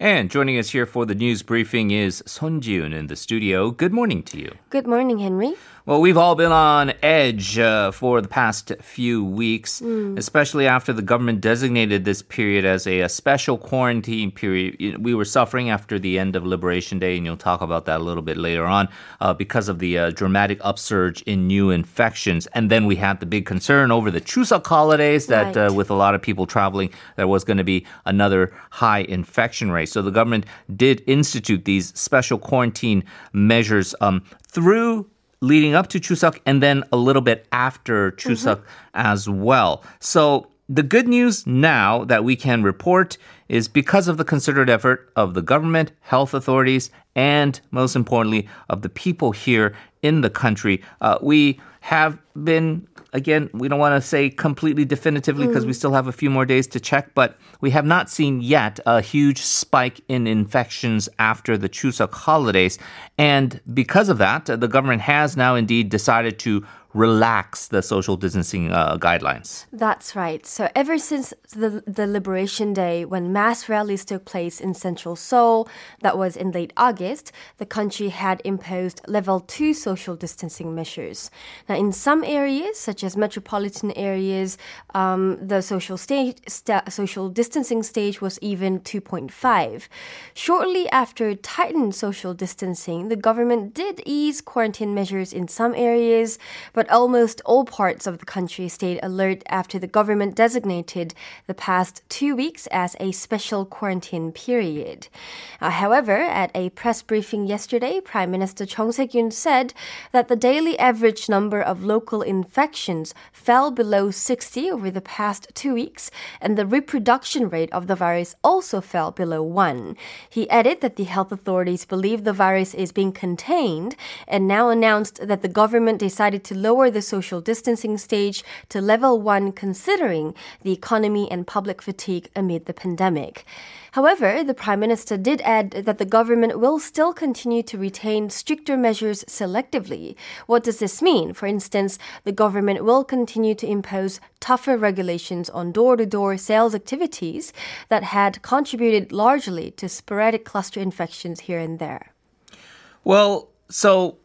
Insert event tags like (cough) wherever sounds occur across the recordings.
And joining us here for the news briefing is Son Jiyoon in the studio. Good morning to you. Good morning, Henry. Well, we've all been on edge uh, for the past few weeks, mm. especially after the government designated this period as a, a, special quarantine period. We were suffering after the end of Liberation Day, and you'll talk about that a little bit later on, uh, because of the uh, dramatic upsurge in new infections. And then we had the big concern over the Chuseok holidays that, uh, right. with a lot of people traveling, there was going to be another high infection rate. So the government did institute these special quarantine measures um, through leading up to Chuseok and then a little bit after Chuseok mm-hmm. as well. So the good news now that we can report is because of the concerted effort of the government, health authorities, and most importantly, of the people here in the country, uh, we have been again, we don't want to say completely definitively because mm. we still have a few more days to check, but we have not seen yet a huge spike in infections after the Chuseok holidays. And because of that, the government has now indeed decided to relax the social distancing uh, guidelines. That's right. So ever since the, the Liberation Day, when mass rallies took place in central Seoul, that was in late August, the country had imposed level two social distancing measures. Now, in some areas, such as metropolitan areas, um, the social stage, st- social distancing stage was even 2.5. Shortly after tightened social distancing, the government did ease quarantine measures in some areas but almost all parts of the country stayed alert after the government designated the past two weeks as a special quarantine period. Uh, however, at a press briefing yesterday, Prime Minister Chung Sye-kyun said that the daily average number of local infections fell below 60 over the past two weeks, and the reproduction rate of the virus also fell below 1. He added that the health authorities believe the virus is being contained and now announced that the government decided to lower the social distancing stage to level one considering the economy and public fatigue amid the pandemic. However, the Prime Minister did add that the government will still continue to retain stricter measures selectively. What does this mean? For instance, the government will continue to impose tougher regulations on door to door sales activities that had contributed largely to sporadic cluster infections here and there. Well, so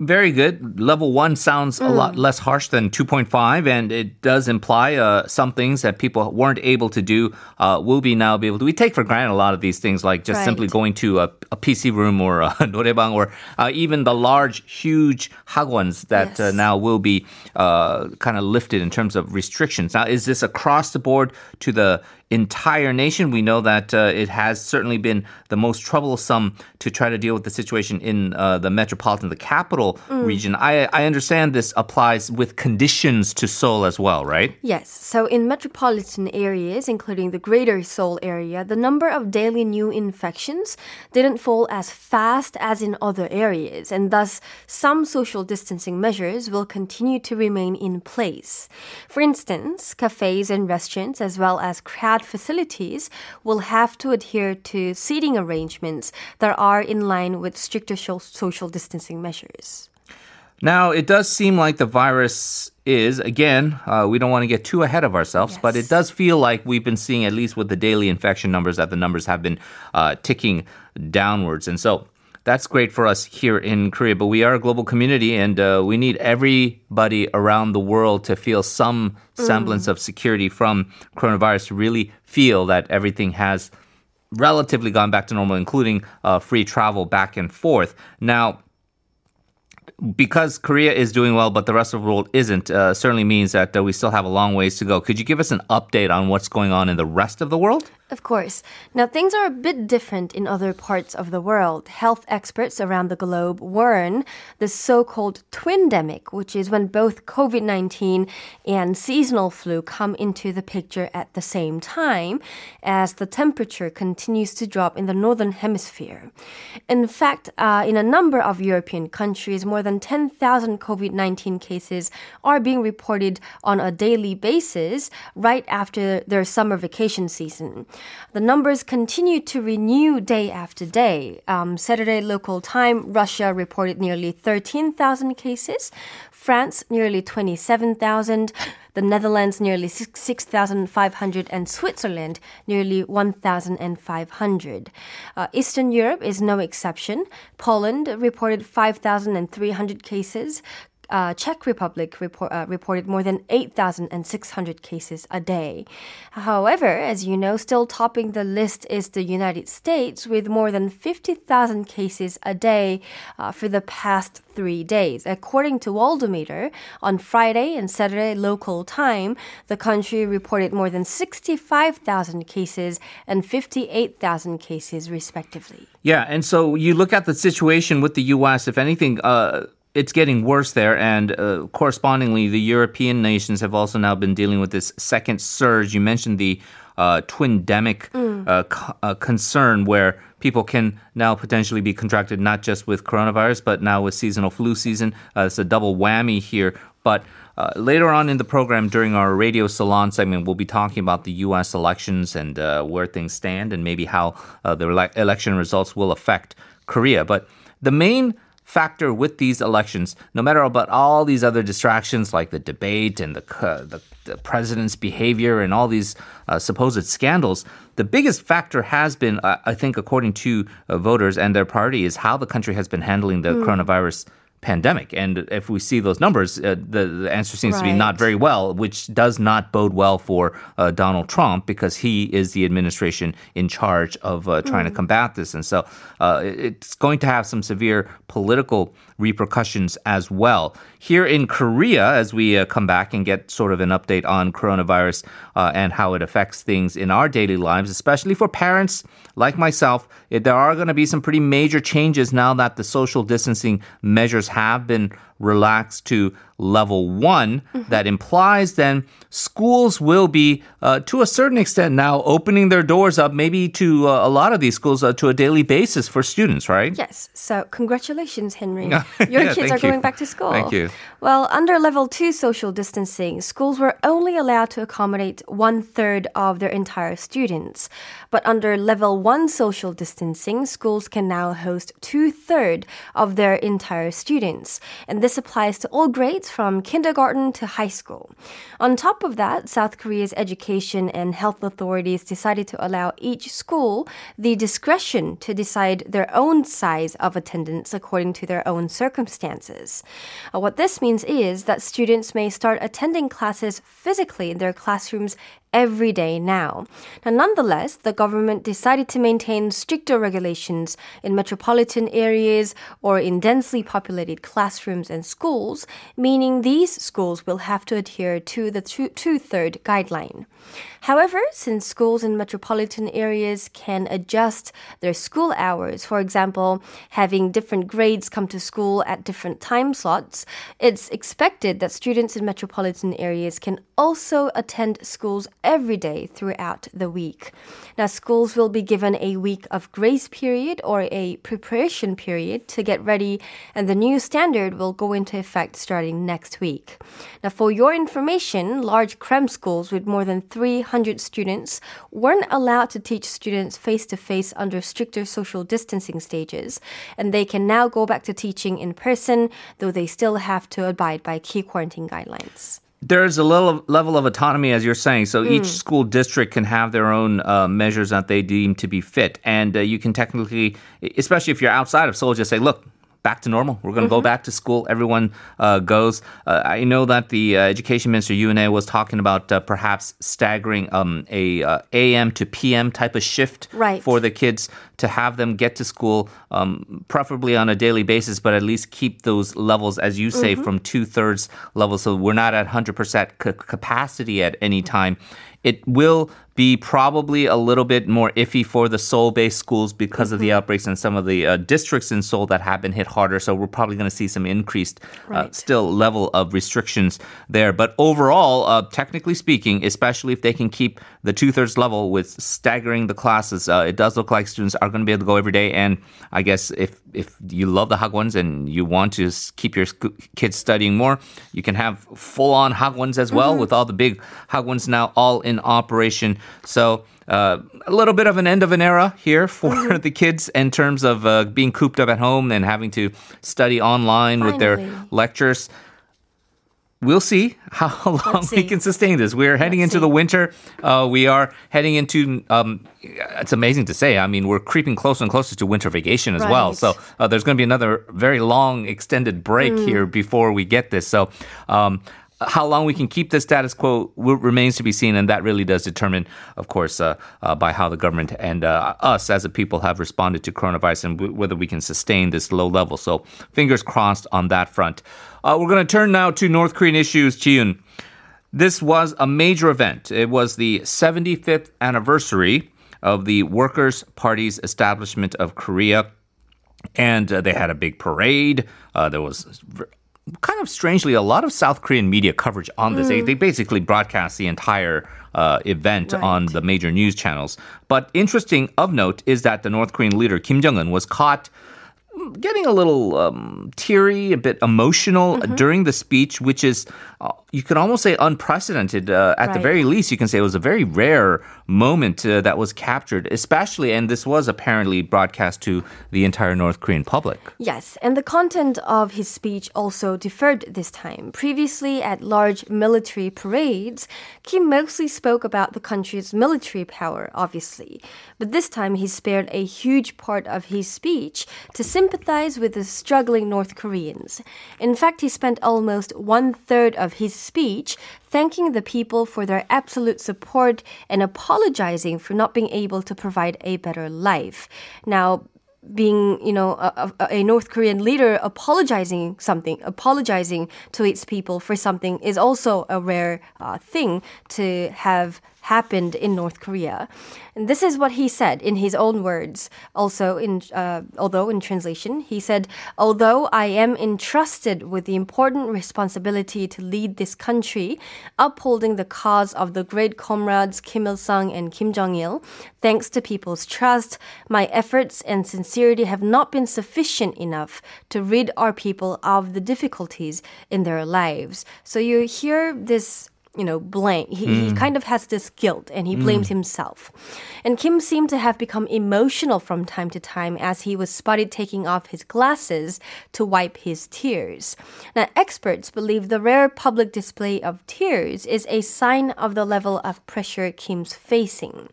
very good. Level one sounds mm. a lot mm. less harsh than 2.5, and it does imply uh, some things that people weren't able to do uh, will be now be able to. We take for granted a lot of these things, like just right. simply going to a, a, PC room or a (laughs) noraebang, or uh, even the large, huge hagwons that uh, yes. now will be uh, kind of lifted in terms of restrictions. Now, is this across the board to the entire nation. We know that uh, it has certainly been the most troublesome to try to deal with the situation in uh, the metropolitan, the capital mm. region. I, I understand this applies with conditions to Seoul as well, right? Yes. So in metropolitan areas, including the greater Seoul area, the number of daily new infections didn't fall as fast as in other areas, and thus some social distancing measures will continue to remain in place. For instance, cafes and restaurants, as well as crowd facilities will have to adhere to seating arrangements that are in line with stricter social distancing measures. Now, it does seem like the virus is, again, uh, we don't want to get too ahead of ourselves, yes. but it does feel like we've been seeing, at least with the daily infection numbers, that the numbers have been uh, ticking downwards. And so that's great for us here in Korea. But we are a global community, and uh, we need everybody around the world to feel some mm. semblance of security from coronavirus to really feel that everything has relatively gone back to normal, including uh, free travel back and forth. Now, because Korea is doing well, but the rest of the world isn't, uh, certainly means that uh, we still have a long ways to go. Could you give us an update on what's going on in the rest of the world? Of course. Now, things are a bit different in other parts of the world. Health experts around the globe warn the so called twindemic, which is when both COVID 19 and seasonal flu come into the picture at the same time as the temperature continues to drop in the northern hemisphere. In fact, uh, in a number of European countries, more than 10,000 COVID 19 cases are being reported on a daily basis right after their summer vacation season. The numbers continue to renew day after day. Um, Saturday local time, Russia reported nearly 13,000 cases, France nearly 27,000, the Netherlands nearly 6,500, and Switzerland nearly 1,500. Uh, Eastern Europe is no exception. Poland reported 5,300 cases uh, Czech Republic report, uh, reported more than 8,600 cases a day. However, as you know, still topping the list is the United States with more than 50,000 cases a day uh, for the past three days. According to Worldometer, on Friday and Saturday local time, the country reported more than 65,000 cases and 58,000 cases, respectively. Yeah, and so you look at the situation with the U.S., if anything, uh, it's getting worse there, and uh, correspondingly, the European nations have also now been dealing with this second surge. You mentioned the uh, twindemic mm. uh, co- uh, concern, where people can now potentially be contracted not just with coronavirus, but now with seasonal flu season. Uh, it's a double whammy here. But uh, later on in the program, during our radio salon segment, we'll be talking about the U.S. elections and where things stand, and maybe how the ele- election results will affect Korea. But the main factor with these elections, no matter about all these other distractions like the debate and the, uh, the, the, president's behavior and all these uh, supposed scandals, the biggest factor has been, uh, I think, according to uh, voters and their party, is how the country has been handling the mm. coronavirus pandemic. And if we see those numbers, uh, the, the, answer seems right. to be not very well, which does not bode well for uh, Donald Trump because he is the administration in charge of uh, trying mm. to combat this. And so uh, it's going to have some severe political repercussions as well. Here in Korea, as we uh, come back and get sort of an update on coronavirus uh, and how it affects things in our daily lives, especially for parents like myself, it, there are going to be some pretty major changes now that the social distancing measures have been relaxed to level one. Mm-hmm. That implies then schools will be, uh, to a certain extent, now opening their doors up, maybe to uh, a lot of these schools uh, to a daily basis for students, right? Yes. So, congratulations, Henry. (laughs) Your yeah, kids are you. going back to school. Thank you. Well, under level two social distancing, schools were only allowed to accommodate one third of their entire students. But under level one social distancing, schools can now host two thirds of their entire students. And this applies to all grades from kindergarten to high school. On top of that, South Korea's education and health authorities decided to allow each school the discretion to decide their own size of attendance according to their own circumstances. Uh, what this means is that students may start attending classes physically in their classrooms every day now. Now, nonetheless, the government decided to maintain stricter regulations in metropolitan areas or in densely populated classrooms and schools, meaning these schools will have to adhere to the two third guideline. However, since schools in metropolitan areas can adjust their school hours, for example, having different grades come to school at different time slots, it's expected that students in metropolitan areas can also attend schools every day throughout the week. Now, schools will be given a week of grace period or a preparation period to get ready, and the new standard will go into effect starting next week. Now, for your information, large cram schools with more than 300 students weren't allowed to teach students face to face under stricter social distancing stages, and they can now go back to teaching in person, though they still have to abide by key quarantine guidelines there's a little level of autonomy, as you're saying. So mm. each school district can have their own uh, measures that they deem to be fit, and uh, you can technically, especially if you're outside of Seoul, just say, "Look, back to normal. We're going to mm-hmm. go back to school. Everyone uh, goes. Uh, I know that the uh, education minister Yoo Eun-hae was talking about uh, perhaps staggering um, a uh, AM to PM type of shift right. for the kids to have them get to school, um, preferably on a daily basis, but at least keep those levels, as you say, mm-hmm. from two thirds level, so we're not at 100% c- capacity at any time. It will be probably a little bit more iffy for the Seoul-based schools because mm-hmm. of the mm-hmm. outbreaks in some of the uh, districts in Seoul that have been hit harder. So we're probably going to see some increased, uh, right. uh, still level of restrictions there. But overall, uh, technically speaking, especially if they can keep the two thirds level with staggering the classes, uh, it does look like students are going to be able to go every day. And I guess if if you love the hagwons and you want to keep your kids studying more, you can have full on hagwons as well mm-hmm. with all the big hagwons now all in operation So uh, a little bit of an end of an era here for Mm-hmm. (laughs) the kids in terms of uh, being cooped up at home and having to study online with their Finally. lectures. We'll see how (laughs) long we can sustain this. We're heading Let's into the winter. Uh, we are heading into. Um, it's amazing to say. I mean, we're creeping closer and closer to winter vacation as well. So uh, there's going to be another very long extended break Mm. here before we get this. So. Um, how long we can keep the status quo remains to be seen, and that really does determine, of course, uh, uh, by how the government and uh, us as a people have responded to coronavirus and w- whether we can sustain this low level. So, fingers crossed on that front. Uh, we're going to turn now to North Korean issues, Jiyoon. This was a major event. It was the 75th anniversary of the Workers' Party's establishment of Korea. And uh, they had a big parade. Uh, there was kind of strangely a lot of South Korean media coverage on this. They, they basically broadcast the entire uh, event on the major news channels. But interesting of note is that the North Korean leader Kim Jong Un was caught getting a little um, teary, a bit emotional Mm-hmm. during the speech, which is, uh, you could almost say, unprecedented. Uh, at the very least, you can say it was a very rare moment uh, that was captured, especially, and this was apparently broadcast to the entire North Korean public. Yes, and the content of his speech also differed this time. Previously, at large military parades, Kim mostly spoke about the country's military power, obviously. But this time, he spared a huge part of his speech to sympathize with the struggling North Koreans. In fact, he spent almost one third of his speech thanking the people for their absolute support and apologizing for not being able to provide a better life. Now, being, you know, a, a, North Korean leader apologizing something, apologizing to its people for something is also a rare uh, thing to have happened in North Korea. And this is what he said in his own words. Also, in uh, although in translation, he said, "Although I am entrusted with the important responsibility to lead this country, upholding the cause of the great comrades Kim Il Sung and Kim Jong Il, thanks to people's trust, my efforts and sincerity have not been sufficient enough to rid our people of the difficulties in their lives." So you hear this you know, blame. He, he mm. kind of has this guilt and he blames mm. himself. And Kim seemed to have become emotional from time to time as he was spotted taking off his glasses to wipe his tears. Now, experts believe the rare public display of tears is a sign of the level of pressure Kim's facing.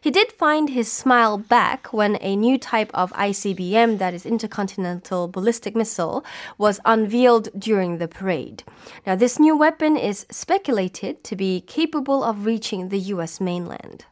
He did find his smile back when a new type of ICBM, that is intercontinental ballistic missile, was unveiled during the parade. Now, this new weapon is speculated to be capable of reaching the US mainland.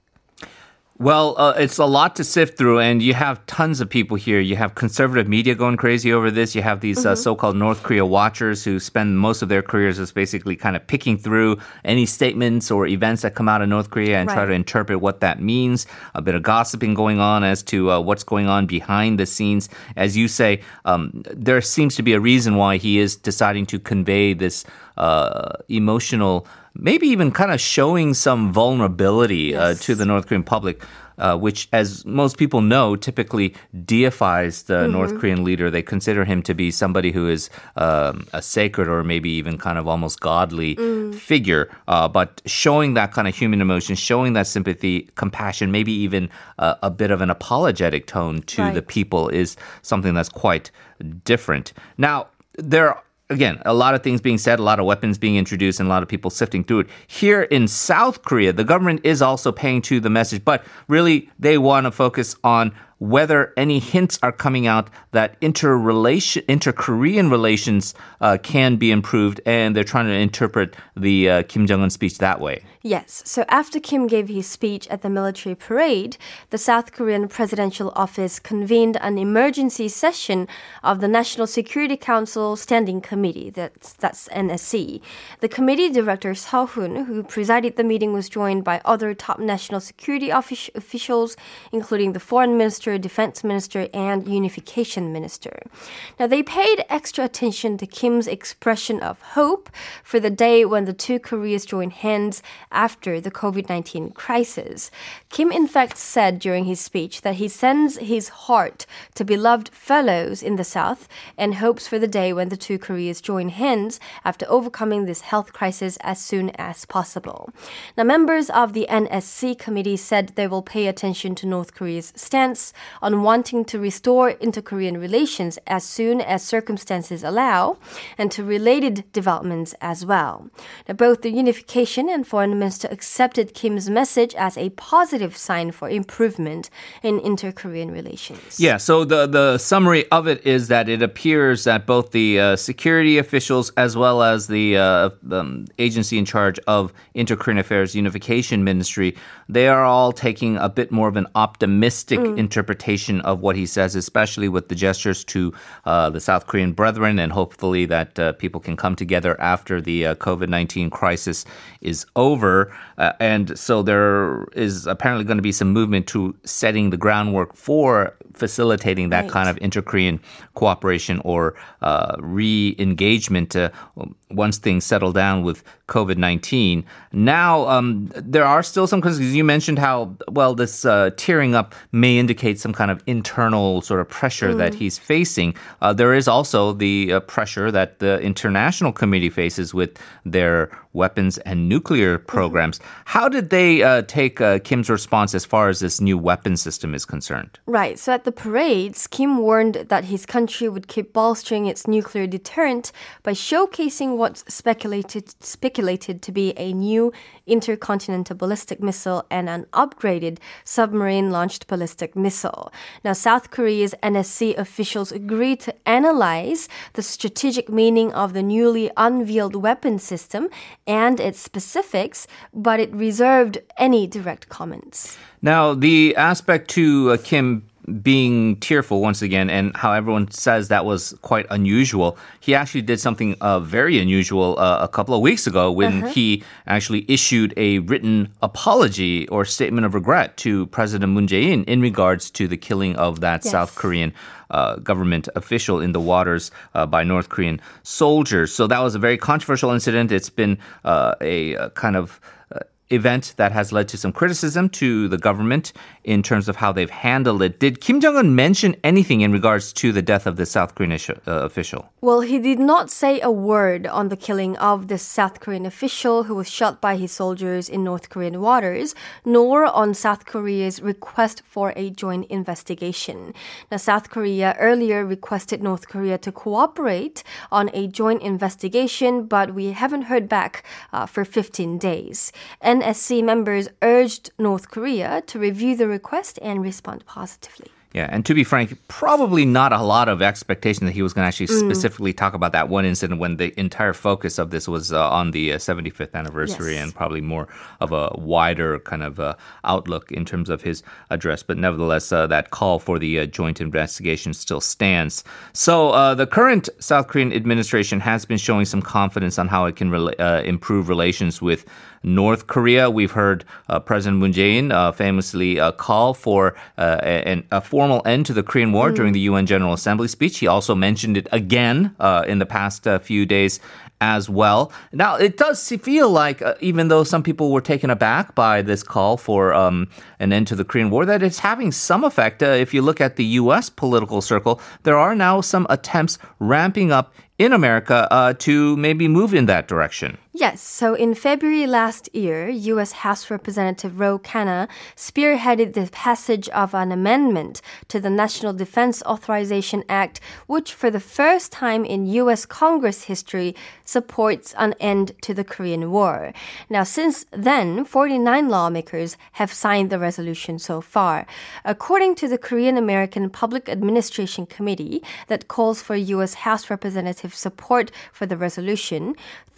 Well, uh, it's a lot to sift through, and you have tons of people here. You have conservative media going crazy over this. You have these uh, so-called North Korea watchers who spend most of their careers as basically kind of picking through any statements or events that come out of North Korea and try to interpret what that means. A bit of gossiping going on as to uh, what's going on behind the scenes. As you say, um, there seems to be a reason why he is deciding to convey this uh, emotional, maybe even kind of showing some vulnerability uh, to the North Korean public. Uh, which, as most people know, typically deifies the North Korean leader. They consider him to be somebody who is um, a sacred or maybe even kind of almost godly figure. Uh, but showing that kind of human emotion, showing that sympathy, compassion, maybe even uh, a bit of an apologetic tone to the people is something that's quite different. Now, there again, a lot of things being said, a lot of weapons being introduced, and a lot of people sifting through it. Here in South Korea, the government is also paying to the message, but really they want to focus on whether any hints are coming out that interrelation, inter-Korean relations uh, can be improved, and they're trying to interpret the uh, Kim Jong Un speech that way. Yes, so after Kim gave his speech at the military parade, the South Korean presidential office convened an emergency session of the National Security Council Standing Committee, that's, that's NSC. The committee director Seo Hoon, who presided the meeting, was joined by other top national security offic- officials, including the foreign minister minister, defense minister, and unification minister. Now, they paid extra attention to Kim's expression of hope for the day when the two Koreas join hands after the COVID 19 crisis. Kim, in fact, said during his speech that he sends his heart to beloved fellows in the South and hopes for the day when the two Koreas join hands after overcoming this health crisis as soon as possible. Now, members of the NSC committee said they will pay attention to North Korea's stance on wanting to restore inter Korean relations as soon as circumstances allow and to related developments as well. Now, both the unification and foreign minister accepted Kim's message as a positive sign for improvement in inter Korean relations. Yeah, so the, the summary of it is that it appears that both the uh, security officials as well as the uh, um, agency in charge of inter Korean affairs unification ministry, they are all taking a bit more of an optimistic mm. interpretation of what he says, especially with the gestures to uh, the South Korean brethren, and hopefully that uh, people can come together after the uh, COVID 19 crisis is over. Uh, and so there is apparently going to be some movement to setting the groundwork for facilitating that right. kind of inter Korean cooperation or uh, re engagement uh, once things settle down with COVID 19. Now, um, there are still some concerns. You mentioned how, well, this uh, tearing up may indicate some kind of internal sort of pressure mm. that he's facing. Uh, there is also the uh, pressure that the international community faces with their weapons and nuclear mm-hmm. programs. How did they uh, take uh, Kim's response as far as this new weapon system is concerned? Right. So at the parades, Kim warned that his country would keep bolstering its nuclear deterrent by showcasing what's speculated speculated to be a new intercontinental ballistic missile and an upgraded submarine launched ballistic missile. Now, South Korea's NSC officials agreed to analyze the strategic meaning of the newly unveiled weapon system and its specifics, but it reserved any direct comments. Now, the aspect to uh, Kim being tearful once again and how everyone says that was quite unusual. He actually did something uh, very unusual uh, a couple of weeks ago when uh-huh. he actually issued a written apology or statement of regret to President Moon Jae-in in regards to the killing of that yes. South Korean uh, government official in the waters uh, by North Korean soldiers. So that was a very controversial incident. It's been uh, a, a kind of event that has led to some criticism to the government in terms of how they've handled it. Did Kim Jong un mention anything in regards to the death of the South Korean uh, official? Well, he did not say a word on the killing of the South Korean official who was shot by his soldiers in North Korean waters, nor on South Korea's request for a joint investigation. Now, South Korea earlier requested North Korea to cooperate on a joint investigation, but we haven't heard back uh, for 15 days. And NSC members urged North Korea to review the request and respond positively. Yeah, and to be frank, probably not a lot of expectation that he was going to actually mm. specifically talk about that one incident when the entire focus of this was uh, on the uh, 75th anniversary yes. and probably more of a wider kind of uh, outlook in terms of his address. But nevertheless, uh, that call for the uh, joint investigation still stands. So uh, the current South Korean administration has been showing some confidence on how it can improve relations with North Korea. We've heard uh, President Moon Jae-in uh, famously uh, call for uh, a, formal end to the Korean War mm. during the UN General Assembly speech. He also mentioned it again uh, in the past few days as well. Now, it does feel like, uh, even though some people were taken aback by this call for um, an end to the Korean War, that it's having some effect. Uh, if you look at the U.S. political circle, there are now some attempts ramping up in America uh, to maybe move in that direction. Yes. So in February last year, U.S. House Representative Ro Khanna spearheaded the passage of an amendment to the National Defense Authorization Act, which for the first time in U.S. Congress history supports an end to the Korean War. Now, since then, 49 lawmakers have signed the resolution so far. According to the Korean American Public Administration Committee that calls for U.S. House Representative support for the resolution,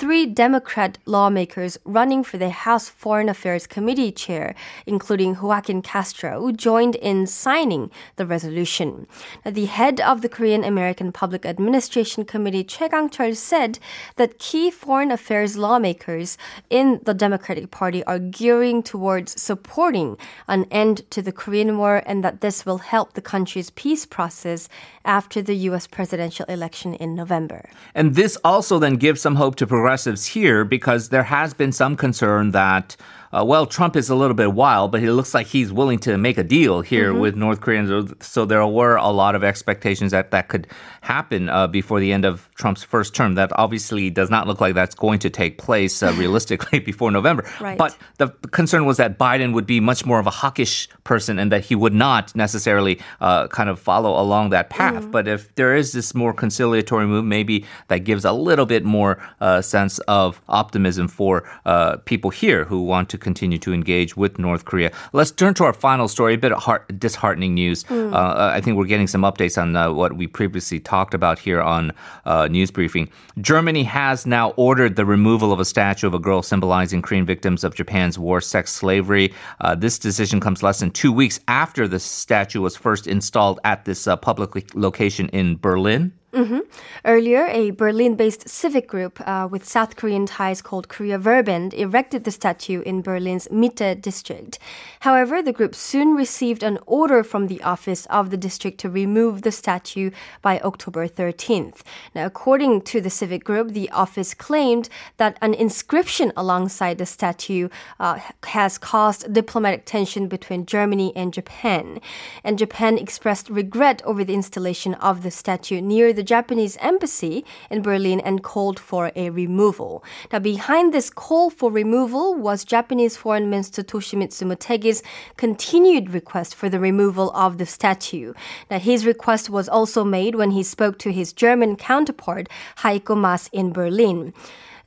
three Democrat lawmakers running for the House Foreign Affairs Committee chair, including Joaquin Castro, joined in signing the resolution. The head of the Korean American Public Administration Committee, Choi Kang-chol, said that key foreign affairs lawmakers in the Democratic Party are gearing towards supporting an end to the Korean War and that this will help the country's peace process after the U.S. presidential election in November. And this also then gives some hope to progressives here because there has been some concern that uh, well, Trump is a little bit wild, but it looks like he's willing to make a deal here mm-hmm. with North Koreans. So there were a lot of expectations that that could happen uh, before the end of Trump's first term. That obviously does not look like that's going to take place uh, realistically (laughs) before November. Right. But the concern was that Biden would be much more of a hawkish person and that he would not necessarily uh, kind of follow along that path. Mm. But if there is this more conciliatory move, maybe that gives a little bit more uh, sense of optimism for uh, people here who want to continue to engage with North Korea. Let's turn to our final story. A bit of heart, disheartening news. Mm. Uh, I think we're getting some updates on uh, what we previously talked about here on uh, News Briefing. Germany has now ordered the removal of a statue of a girl symbolizing Korean victims of Japan's war sex slavery. Uh, this decision comes less than two weeks after the statue was first installed at this uh, public location in Berlin. Mm-hmm. Earlier, a Berlin based civic group uh, with South Korean ties called Korea Verband erected the statue in Berlin's Mitte district. However, the group soon received an order from the office of the district to remove the statue by October 13th. Now, according to the civic group, the office claimed that an inscription alongside the statue uh, has caused diplomatic tension between Germany and Japan. And Japan expressed regret over the installation of the statue near the the Japanese embassy in Berlin and called for a removal. Now, behind this call for removal was Japanese Foreign Minister Toshimitsu Motegi's continued request for the removal of the statue. Now, his request was also made when he spoke to his German counterpart, Heiko Maas, in Berlin.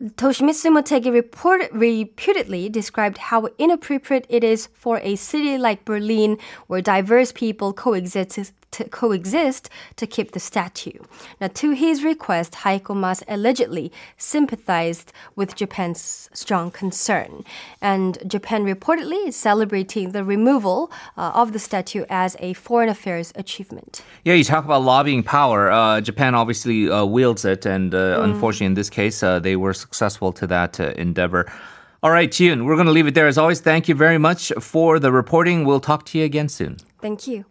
Toshimitsu Motegi report, reputedly described how inappropriate it is for a city like Berlin, where diverse people coexist, to coexist to keep the statue. Now, to his request, Heiko Maas allegedly sympathized with Japan's strong concern. And Japan reportedly is celebrating the removal uh, of the statue as a foreign affairs achievement. Yeah, you talk about lobbying power. Uh, Japan obviously uh, wields it, and uh, mm. unfortunately, in this case, uh, they were successful to that uh, endeavor. All right, Jiyoon, we're going to leave it there. As always, thank you very much for the reporting. We'll talk to you again soon. Thank you.